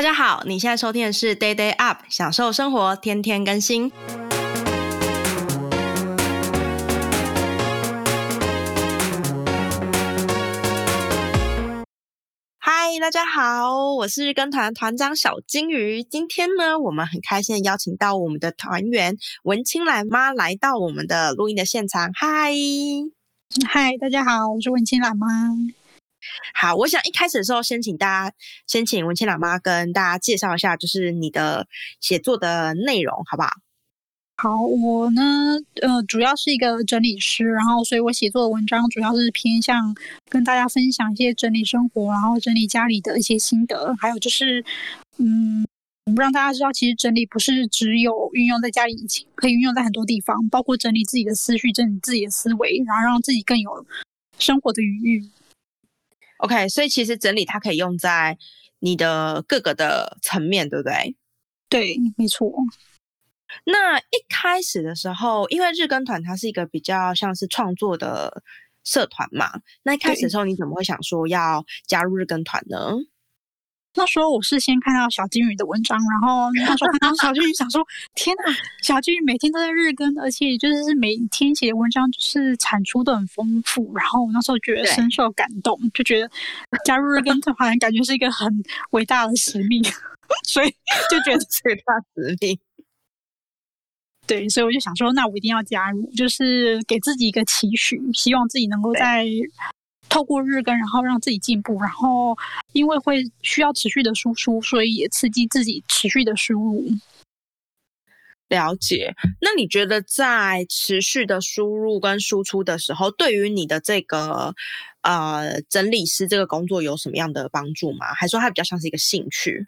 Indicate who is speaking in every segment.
Speaker 1: 大家好，你现在收听的是 Day Day Up，享受生活，天天更新。嗨，大家好，我是日更团团长小金鱼。今天呢，我们很开心的邀请到我们的团员文青兰妈来到我们的录音的现场。嗨，
Speaker 2: 嗨，大家好，我是文青兰妈。
Speaker 1: 好，我想一开始的时候，先请大家，先请文青懒妈跟大家介绍一下，就是你的写作的内容，好不好？
Speaker 2: 好，我呢，呃，主要是一个整理师，然后，所以我写作的文章主要是偏向跟大家分享一些整理生活，然后整理家里的一些心得，还有就是，嗯，我们让大家知道，其实整理不是只有运用在家里，可以运用在很多地方，包括整理自己的思绪，整理自己的思维，然后让自己更有生活的余裕。
Speaker 1: OK，所以其实整理它可以用在你的各个的层面，对不对？
Speaker 2: 对，没错。
Speaker 1: 那一开始的时候，因为日更团它是一个比较像是创作的社团嘛，那一开始的时候你怎么会想说要加入日更团呢？
Speaker 2: 那时候我是先看到小金鱼的文章，然后那时候看到小金鱼，想说天哪，小金鱼每天都在日更，而且就是每天写的文章就是产出都很丰富，然后我那时候觉得深受感动，就觉得加入日更团好像感觉是一个很伟大的使命，所以就觉得
Speaker 1: 伟大使命。
Speaker 2: 对，所以我就想说，那我一定要加入，就是给自己一个期许，希望自己能够在。透过日更，然后让自己进步，然后因为会需要持续的输出，所以也刺激自己持续的输入。
Speaker 1: 了解。那你觉得在持续的输入跟输出的时候，对于你的这个呃整理师这个工作有什么样的帮助吗？还说它比较像是一个兴趣？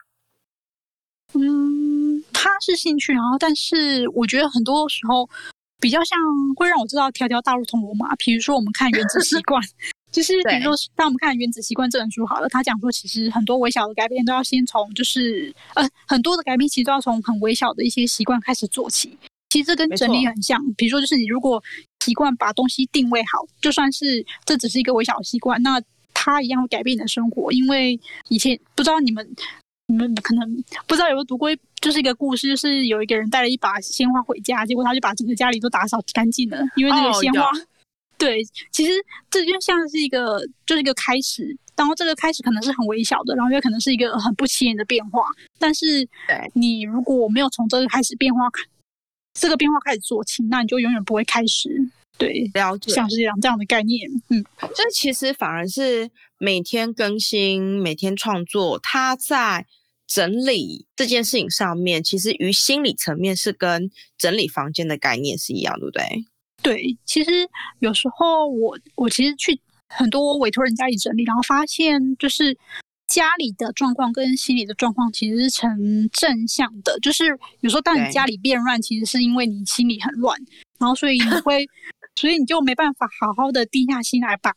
Speaker 2: 嗯，它是兴趣，然后但是我觉得很多时候比较像会让我知道条条大路通罗马。比如说我们看原子习惯。就是比如说，当我们看《原子习惯》这本书好了，他讲说，其实很多微小的改变都要先从，就是呃，很多的改变其实都要从很微小的一些习惯开始做起。其实这跟整理很像，比如说，就是你如果习惯把东西定位好，就算是这只是一个微小的习惯，那它一样会改变你的生活。因为以前不知道你们，你们可能不知道有没有读过，就是一个故事，就是有一个人带了一把鲜花回家，结果他就把整个家里都打扫干净了，因为那个鲜花。Oh, 对，其实这就像是一个，就是一个开始，然后这个开始可能是很微小的，然后也可能是一个很不起眼的变化。但是，你如果没有从这个开始变化，这个变化开始做起，那你就永远不会开始。对，了解，像是这样这样的概念。嗯，
Speaker 1: 这其实反而是每天更新、每天创作，它在整理这件事情上面，其实于心理层面是跟整理房间的概念是一样，对不对？
Speaker 2: 对，其实有时候我我其实去很多委托人家里整理，然后发现就是家里的状况跟心理的状况其实是成正向的。就是有时候当你家里变乱，其实是因为你心里很乱，然后所以你会，所以你就没办法好好的定下心来把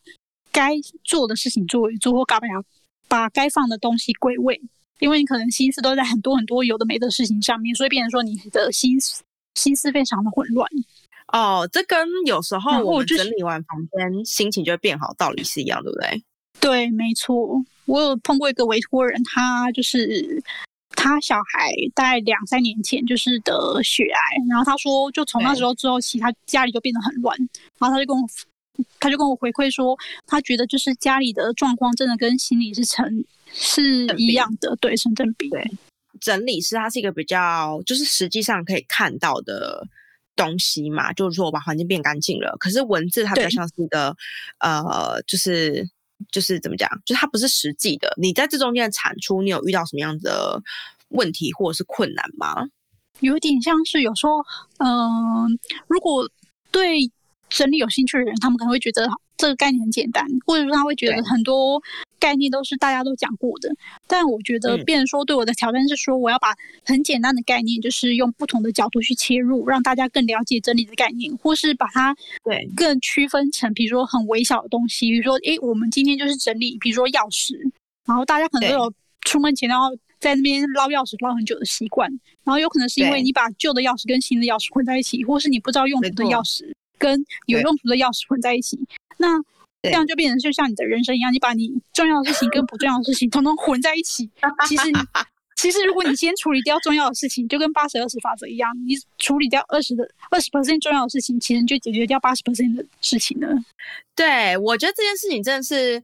Speaker 2: 该做的事情做一做，或干嘛把该放的东西归位，因为你可能心思都在很多很多有的没的事情上面，所以变成说你的心思心思非常的混乱。
Speaker 1: 哦，这跟有时候我整理完房间，心情就会变好，道理是一样，对不对？
Speaker 2: 对，没错。我有碰过一个委托人，他就是他小孩大概两三年前就是得血癌，然后他说，就从那时候之后起，他家里就变得很乱。然后他就跟我，他就跟我回馈说，他觉得就是家里的状况真的跟心理是成是一样的，对，成正比。
Speaker 1: 对，整理师他是一个比较，就是实际上可以看到的。东西嘛，就是说我把环境变干净了。可是文字它比较像是一个，呃，就是就是怎么讲，就是它不是实际的。你在这中间的产出，你有遇到什么样的问题或者是困难吗？
Speaker 2: 有点像是有时候，嗯、呃，如果对整理有兴趣的人，他们可能会觉得这个概念很简单，或者说他会觉得很多。概念都是大家都讲过的，但我觉得，变成说对我的挑战是说，我要把很简单的概念，就是用不同的角度去切入，让大家更了解整理的概念，或是把它对。更区分成，比如说很微小的东西，比如说，诶，我们今天就是整理，比如说钥匙，然后大家可能都有出门前然后在那边捞钥匙捞很久的习惯，然后有可能是因为你把旧的钥匙跟新的钥匙混在一起，或是你不知道用途的钥匙跟有用途的钥匙混在一起，那。这样就变成就像你的人生一样，你把你重要的事情跟不重要的事情统统混在一起。其实，其其实如果你先处理掉重要的事情，就跟八十二十法则一样，你处理掉二十的二十 percent 重要的事情，其实你就解决掉八十 percent 的事情了。
Speaker 1: 对，我觉得这件事情真的是，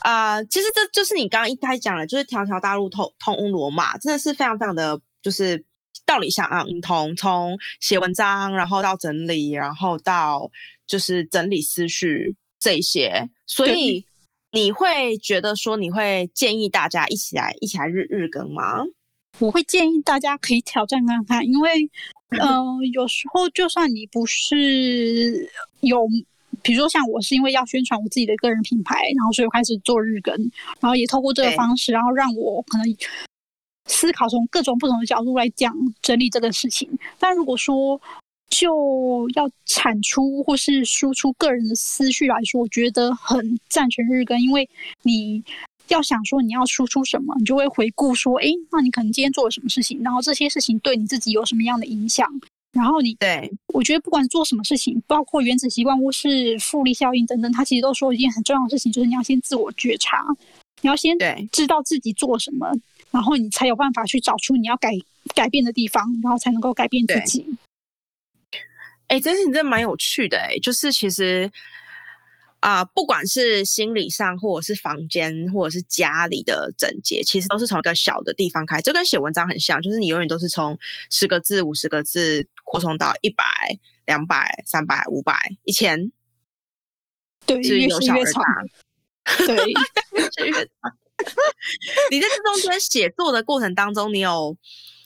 Speaker 1: 啊、呃，其实这就是你刚刚一开始讲的，就是条条大路通通罗马，真的是非常非常的，就是道理相同，从写文章，然后到整理，然后到就是整理思绪这一些，所以。你会觉得说，你会建议大家一起来一起来日日更吗？
Speaker 2: 我会建议大家可以挑战看看，因为，呃，有时候就算你不是有，比如说像我是因为要宣传我自己的个人品牌，然后所以我开始做日更，然后也透过这个方式，然后让我可能思考从各种不同的角度来讲整理这个事情。但如果说，就要产出或是输出个人的思绪来说，我觉得很赞成日更，因为你要想说你要输出什么，你就会回顾说，哎，那你可能今天做了什么事情，然后这些事情对你自己有什么样的影响，然后你
Speaker 1: 对，
Speaker 2: 我觉得不管做什么事情，包括原子习惯或是复利效应等等，它其实都说一件很重要的事情，就是你要先自我觉察，你要先知道自己做什么，然后你才有办法去找出你要改改变的地方，然后才能够改变自己。
Speaker 1: 哎，这件事情真的蛮有趣的哎，就是其实啊、呃，不管是心理上，或者是房间，或者是家里的整洁，其实都是从一个小的地方开始，就跟写文章很像，就是你永远都是从十个字、五十个字扩充到一百、两百、三百、五百、一千，
Speaker 2: 对，是由小而大，对，
Speaker 1: 越越大。你在这中间写作的过程当中，你有，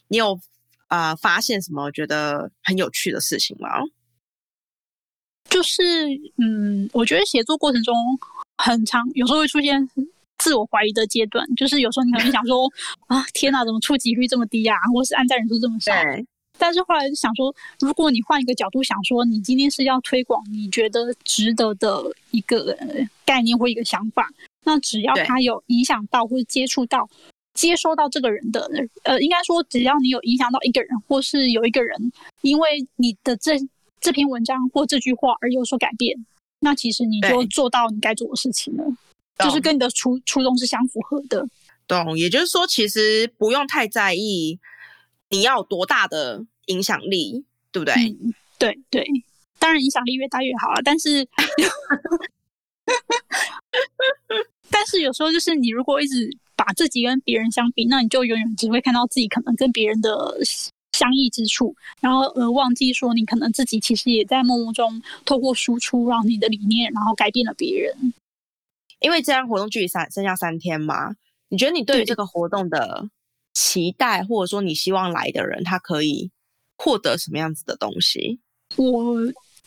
Speaker 1: 你有。啊、呃，发现什么觉得很有趣的事情吗？
Speaker 2: 就是，嗯，我觉得写作过程中很长，有时候会出现自我怀疑的阶段。就是有时候你可能想说，啊，天哪，怎么触及率这么低啊？或是按赞人数这么少？对。但是后来就想说，如果你换一个角度想说，你今天是要推广你觉得值得的一个概念或一个想法，那只要他有影响到或者接触到。接收到这个人的，呃，应该说，只要你有影响到一个人，或是有一个人因为你的这这篇文章或这句话而有所改变，那其实你就做到你该做的事情了，就是跟你的初初衷是相符合的。
Speaker 1: 懂，也就是说，其实不用太在意你要有多大的影响力，对不对？
Speaker 2: 嗯、对对，当然影响力越大越好啊，但是，但是有时候就是你如果一直。把自己跟别人相比，那你就永远只会看到自己可能跟别人的相异之处，然后呃忘记说你可能自己其实也在默默中透过输出，让你的理念，然后改变了别人。
Speaker 1: 因为这样活动距离三剩下三天嘛，你觉得你对于这个活动的期待，或者说你希望来的人他可以获得什么样子的东西？
Speaker 2: 我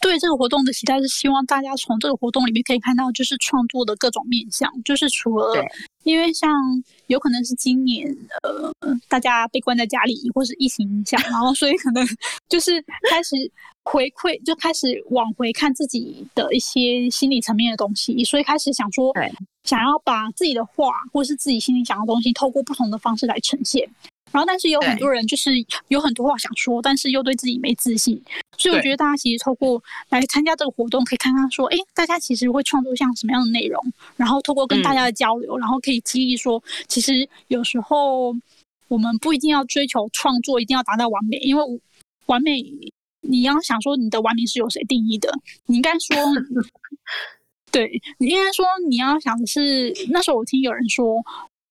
Speaker 2: 对这个活动的期待是希望大家从这个活动里面可以看到，就是创作的各种面向，就是除了。因为像有可能是今年，呃，大家被关在家里，或是疫情影响，然后所以可能 就是开始回馈，就开始往回看自己的一些心理层面的东西，所以开始想说，想要把自己的话，或是自己心里想的东西，透过不同的方式来呈现。然后，但是有很多人就是有很多话想说，但是又对自己没自信，所以我觉得大家其实透过来参加这个活动，可以看看说，哎，大家其实会创作像什么样的内容，然后透过跟大家的交流，嗯、然后可以激励说，其实有时候我们不一定要追求创作一定要达到完美，因为完美你要想说你的完美是由谁定义的？你应该说，对，你应该说你要想的是，那时候我听有人说，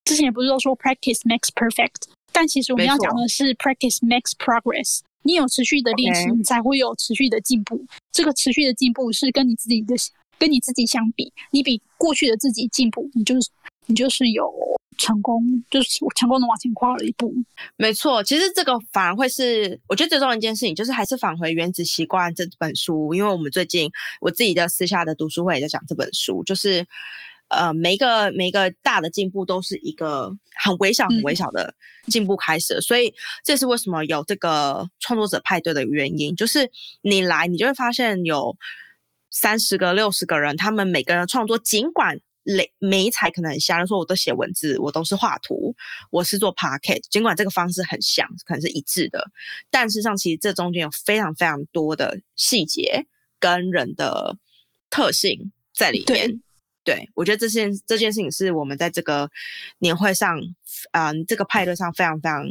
Speaker 2: 之前也不是都说 practice makes perfect。但其实我们要讲的是 practice makes progress。你有持续的练习，你才会有持续的进步。这个持续的进步是跟你自己的跟你自己相比，你比过去的自己进步，你就是你就是有成功，就是成功的往前跨了一步。
Speaker 1: 没错，其实这个反而会是我觉得最重要一件事情，就是还是返回《原子习惯》这本书，因为我们最近我自己的私下的读书会也在讲这本书，就是。呃，每一个每一个大的进步都是一个很微小、很微小的进步开始，嗯，所以这是为什么有这个创作者派对的原因。就是你来，你就会发现有三十个、六十个人，他们每个人创作，尽管每每一才可能很像，说我都写文字，我都是画图，我是做 pocket，尽管这个方式很像，可能是一致的，但事实上其实这中间有非常非常多的细节跟人的特性在里面。对，我觉得这件这件事情是我们在这个年会上，嗯、呃，这个派对上非常非常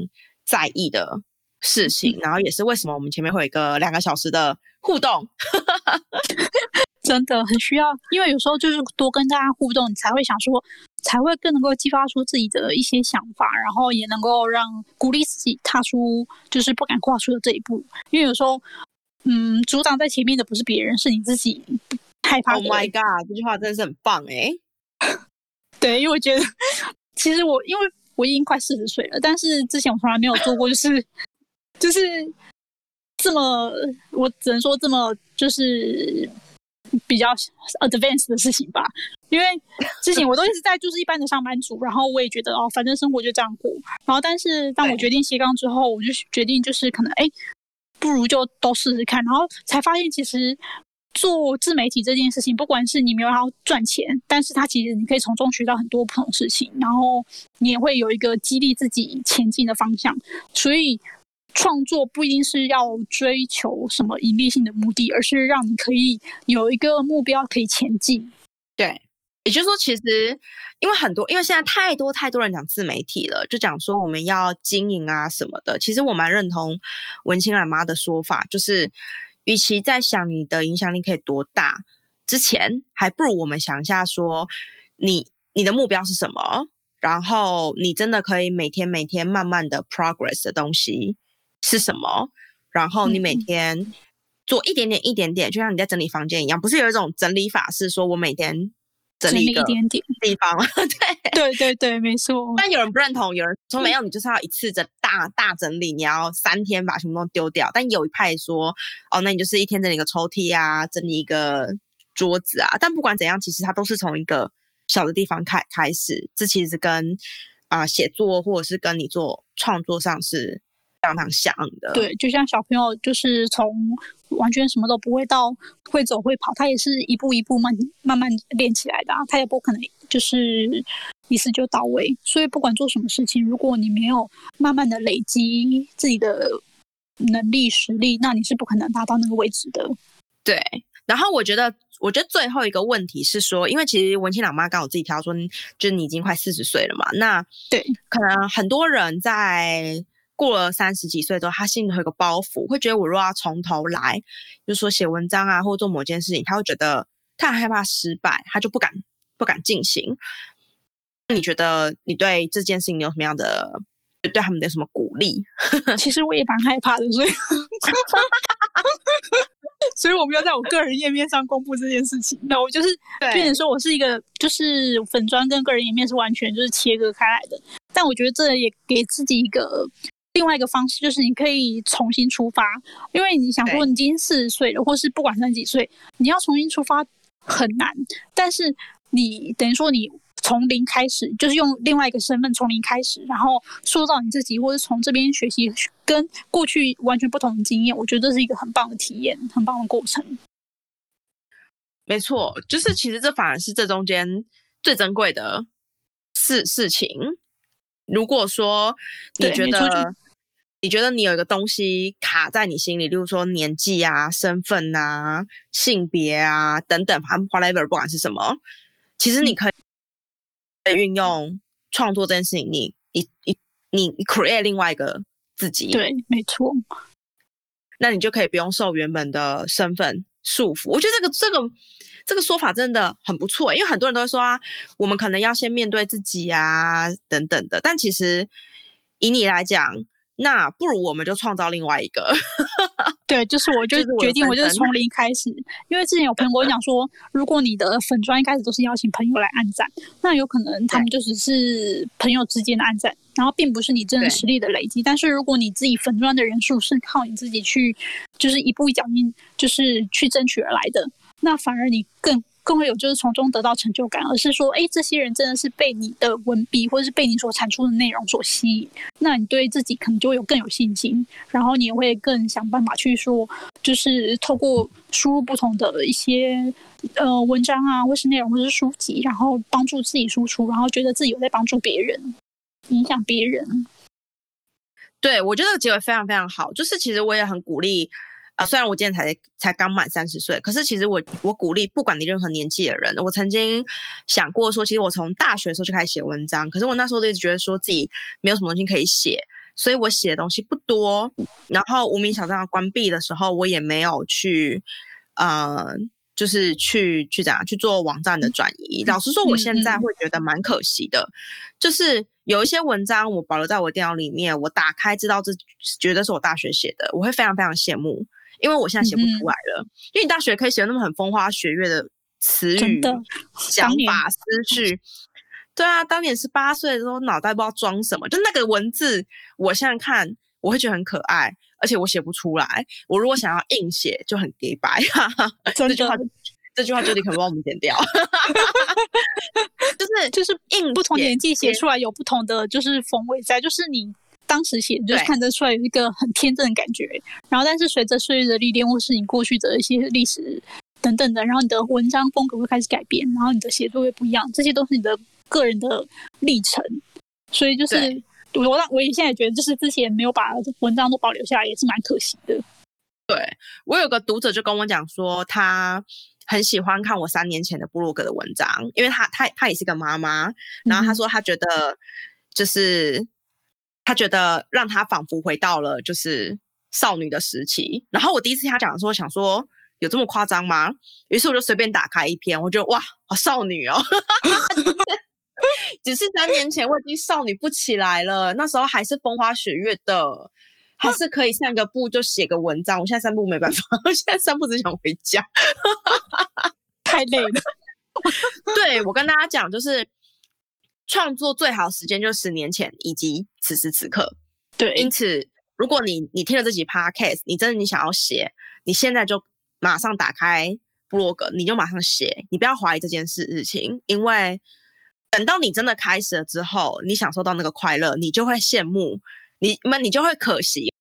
Speaker 1: 在意的事情，然后也是为什么我们前面会有一个两个小时的互动，
Speaker 2: 真的很需要，因为有时候就是多跟大家互动，你才会想说，才会更能够激发出自己的一些想法，然后也能够让鼓励自己踏出就是不敢跨出的这一步，因为有时候，嗯，阻挡在前面的不是别人，是你自己。害怕。
Speaker 1: Oh my god！这句话真的是很棒哎。
Speaker 2: 对，因为我觉得，其实我因为我已经快四十岁了，但是之前我从来没有做过，就是就是这么，我只能说这么就是比较 advanced 的事情吧。因为之前我都一直在就是一般的上班族，然后我也觉得哦，反正生活就这样过。然后，但是当我决定斜杠之后，我就决定就是可能哎，不如就都试试看，然后才发现其实。做自媒体这件事情，不管是你没有要赚钱，但是它其实你可以从中学到很多不同事情，然后你也会有一个激励自己前进的方向。所以创作不一定是要追求什么盈利性的目的，而是让你可以有一个目标可以前进。
Speaker 1: 对，也就是说，其实因为很多，因为现在太多太多人讲自媒体了，就讲说我们要经营啊什么的。其实我蛮认同文青懒妈的说法，就是。与其在想你的影响力可以多大之前，还不如我们想一下说，你你的目标是什么？然后你真的可以每天每天慢慢的 progress 的东西是什么？然后你每天做一点点一点点，就像你在整理房间一样，不是有一种整理法是说我每天。整理一点点地方，
Speaker 2: 对对对对，没错。
Speaker 1: 但有人不认同，有人说没有，你就是要一次整大大整理，你要三天把全部都丢掉。但有一派说，哦，那你就是一天整理一个抽屉啊，整理一个桌子啊。但不管怎样，其实它都是从一个小的地方开开始。这其实跟啊写作或者是跟你做创作上是。常常想的，
Speaker 2: 对，就像小朋友，就是从完全什么都不会到会走会跑，他也是一步一步慢慢慢练起来的啊，他也不可能就是一次就到位。所以不管做什么事情，如果你没有慢慢的累积自己的能力实力，那你是不可能达到那个位置的。
Speaker 1: 对，然后我觉得，我觉得最后一个问题是说，因为其实文青老妈刚我自己挑说，就是你已经快四十岁了嘛，那
Speaker 2: 对，
Speaker 1: 可能很多人在。过了三十几岁之后，他心里会有个包袱，会觉得我若要从头来，就是说写文章啊，或者做某件事情，他会觉得他很害怕失败，他就不敢不敢进行。那你觉得你对这件事情你有什么样的对他们的什么鼓励？
Speaker 2: 其实我也蛮害怕的，所以 所以我没有在我个人页面上公布这件事情。那我就是变成说我是一个，就是粉专跟个人页面是完全就是切割开来的。但我觉得这也给自己一个。另外一个方式就是你可以重新出发，因为你想说你今天四十岁了，或是不管三十几岁，你要重新出发很难。但是你等于说你从零开始，就是用另外一个身份从零开始，然后塑造你自己，或者从这边学习跟过去完全不同的经验，我觉得这是一个很棒的体验，很棒的过程。
Speaker 1: 没错，就是其实这反而是这中间最珍贵的事事情。如果说你觉得，你觉得你有一个东西卡在你心里，例如说年纪啊、身份啊、性别啊等等反正，whatever，不管是什么，其实你可以运用创作这件事情，你你你你 create 另外一个自己，
Speaker 2: 对，没错。
Speaker 1: 那你就可以不用受原本的身份束缚。我觉得这个这个。这个说法真的很不错，因为很多人都会说啊，我们可能要先面对自己啊，等等的。但其实以你来讲，那不如我们就创造另外一个。
Speaker 2: 对，就是我就决定，我就是从零开始。因为之前有朋友跟我讲说，如果你的粉砖一开始都是邀请朋友来按赞，那有可能他们就只是朋友之间的按赞，然后并不是你真的实力的累积。但是如果你自己粉砖的人数是靠你自己去，就是一步一脚印，就是去争取而来的。那反而你更更会有就是从中得到成就感，而是说，哎，这些人真的是被你的文笔或者是被你所产出的内容所吸引，那你对自己可能就会有更有信心，然后你也会更想办法去说，就是透过输入不同的一些呃文章啊，或是内容或是书籍，然后帮助自己输出，然后觉得自己有在帮助别人，影响别人。
Speaker 1: 对，我觉得结尾非常非常好，就是其实我也很鼓励。啊，虽然我今年才才刚满三十岁，可是其实我我鼓励不管你任何年纪的人，我曾经想过说，其实我从大学的时候就开始写文章，可是我那时候就一直觉得说自己没有什么东西可以写，所以我写的东西不多。然后无名小站要关闭的时候，我也没有去，呃，就是去去怎样去做网站的转移。老实说，我现在会觉得蛮可惜的，就是。有一些文章我保留在我电脑里面，我打开知道这绝对是我大学写的，我会非常非常羡慕，因为我现在写不出来了。嗯、因为你大学可以写那么很风花雪月的词语、想法、思绪，对啊，当年十八岁的时候脑袋不知道装什么，就那个文字，我现在看我会觉得很可爱，而且我写不出来。我如果想要硬写，就很给白，哈哈，真的。这句话就得可能帮我们剪掉，
Speaker 2: 就是就是硬不同年纪写出来有不同的就是风味在，就是你当时写就看得出来有一个很天真的感觉，然后但是随着岁月的历练或是你过去的一些历史等等的，然后你的文章风格会开始改变，然后你的写作会不一样，这些都是你的个人的历程，所以就是我让我也现在觉得就是之前没有把文章都保留下来也是蛮可惜的。
Speaker 1: 对，我有个读者就跟我讲说他。很喜欢看我三年前的部落格的文章，因为他他他也是个妈妈，然后他说他觉得就是他觉得让他仿佛回到了就是少女的时期。然后我第一次听他讲的时候，想说有这么夸张吗？于是我就随便打开一篇，我觉得哇，好少女哦！只是三年前我已经少女不起来了，那时候还是风花雪月的。还是可以散个步就写个文章，我现在散步没办法，我现在散步只想回家，
Speaker 2: 太累了。
Speaker 1: 对，我跟大家讲，就是创作最好时间就是十年前以及此时此刻。
Speaker 2: 对，
Speaker 1: 因此如果你你听了这集 podcast，你真的你想要写，你现在就马上打开部落格，你就马上写，你不要怀疑这件事事情，因为等到你真的开始了之后，你享受到那个快乐，你就会羡慕。你那你就会可惜，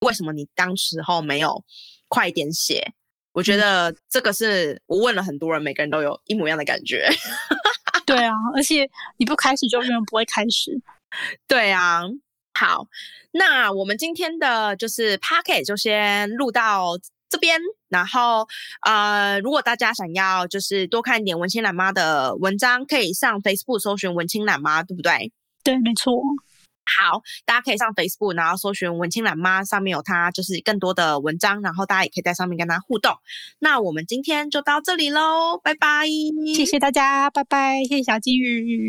Speaker 1: 为什么你当时候没有快一点写？我觉得这个是我问了很多人，每个人都有一模一样的感觉。
Speaker 2: 对啊，而且你不开始就永远不会开始。
Speaker 1: 对啊，好，那我们今天的就是 Podcast 就先录到这边，然后呃，如果大家想要就是多看一点文青懒妈的文章，可以上 Facebook 搜寻文青懒妈，对不对？
Speaker 2: 对，没错。
Speaker 1: 好，大家可以上 Facebook，然后搜寻“文青懒妈”，上面有她就是更多的文章，然后大家也可以在上面跟她互动。那我们今天就到这里喽，拜拜！
Speaker 2: 谢谢大家，拜拜！谢谢小金鱼。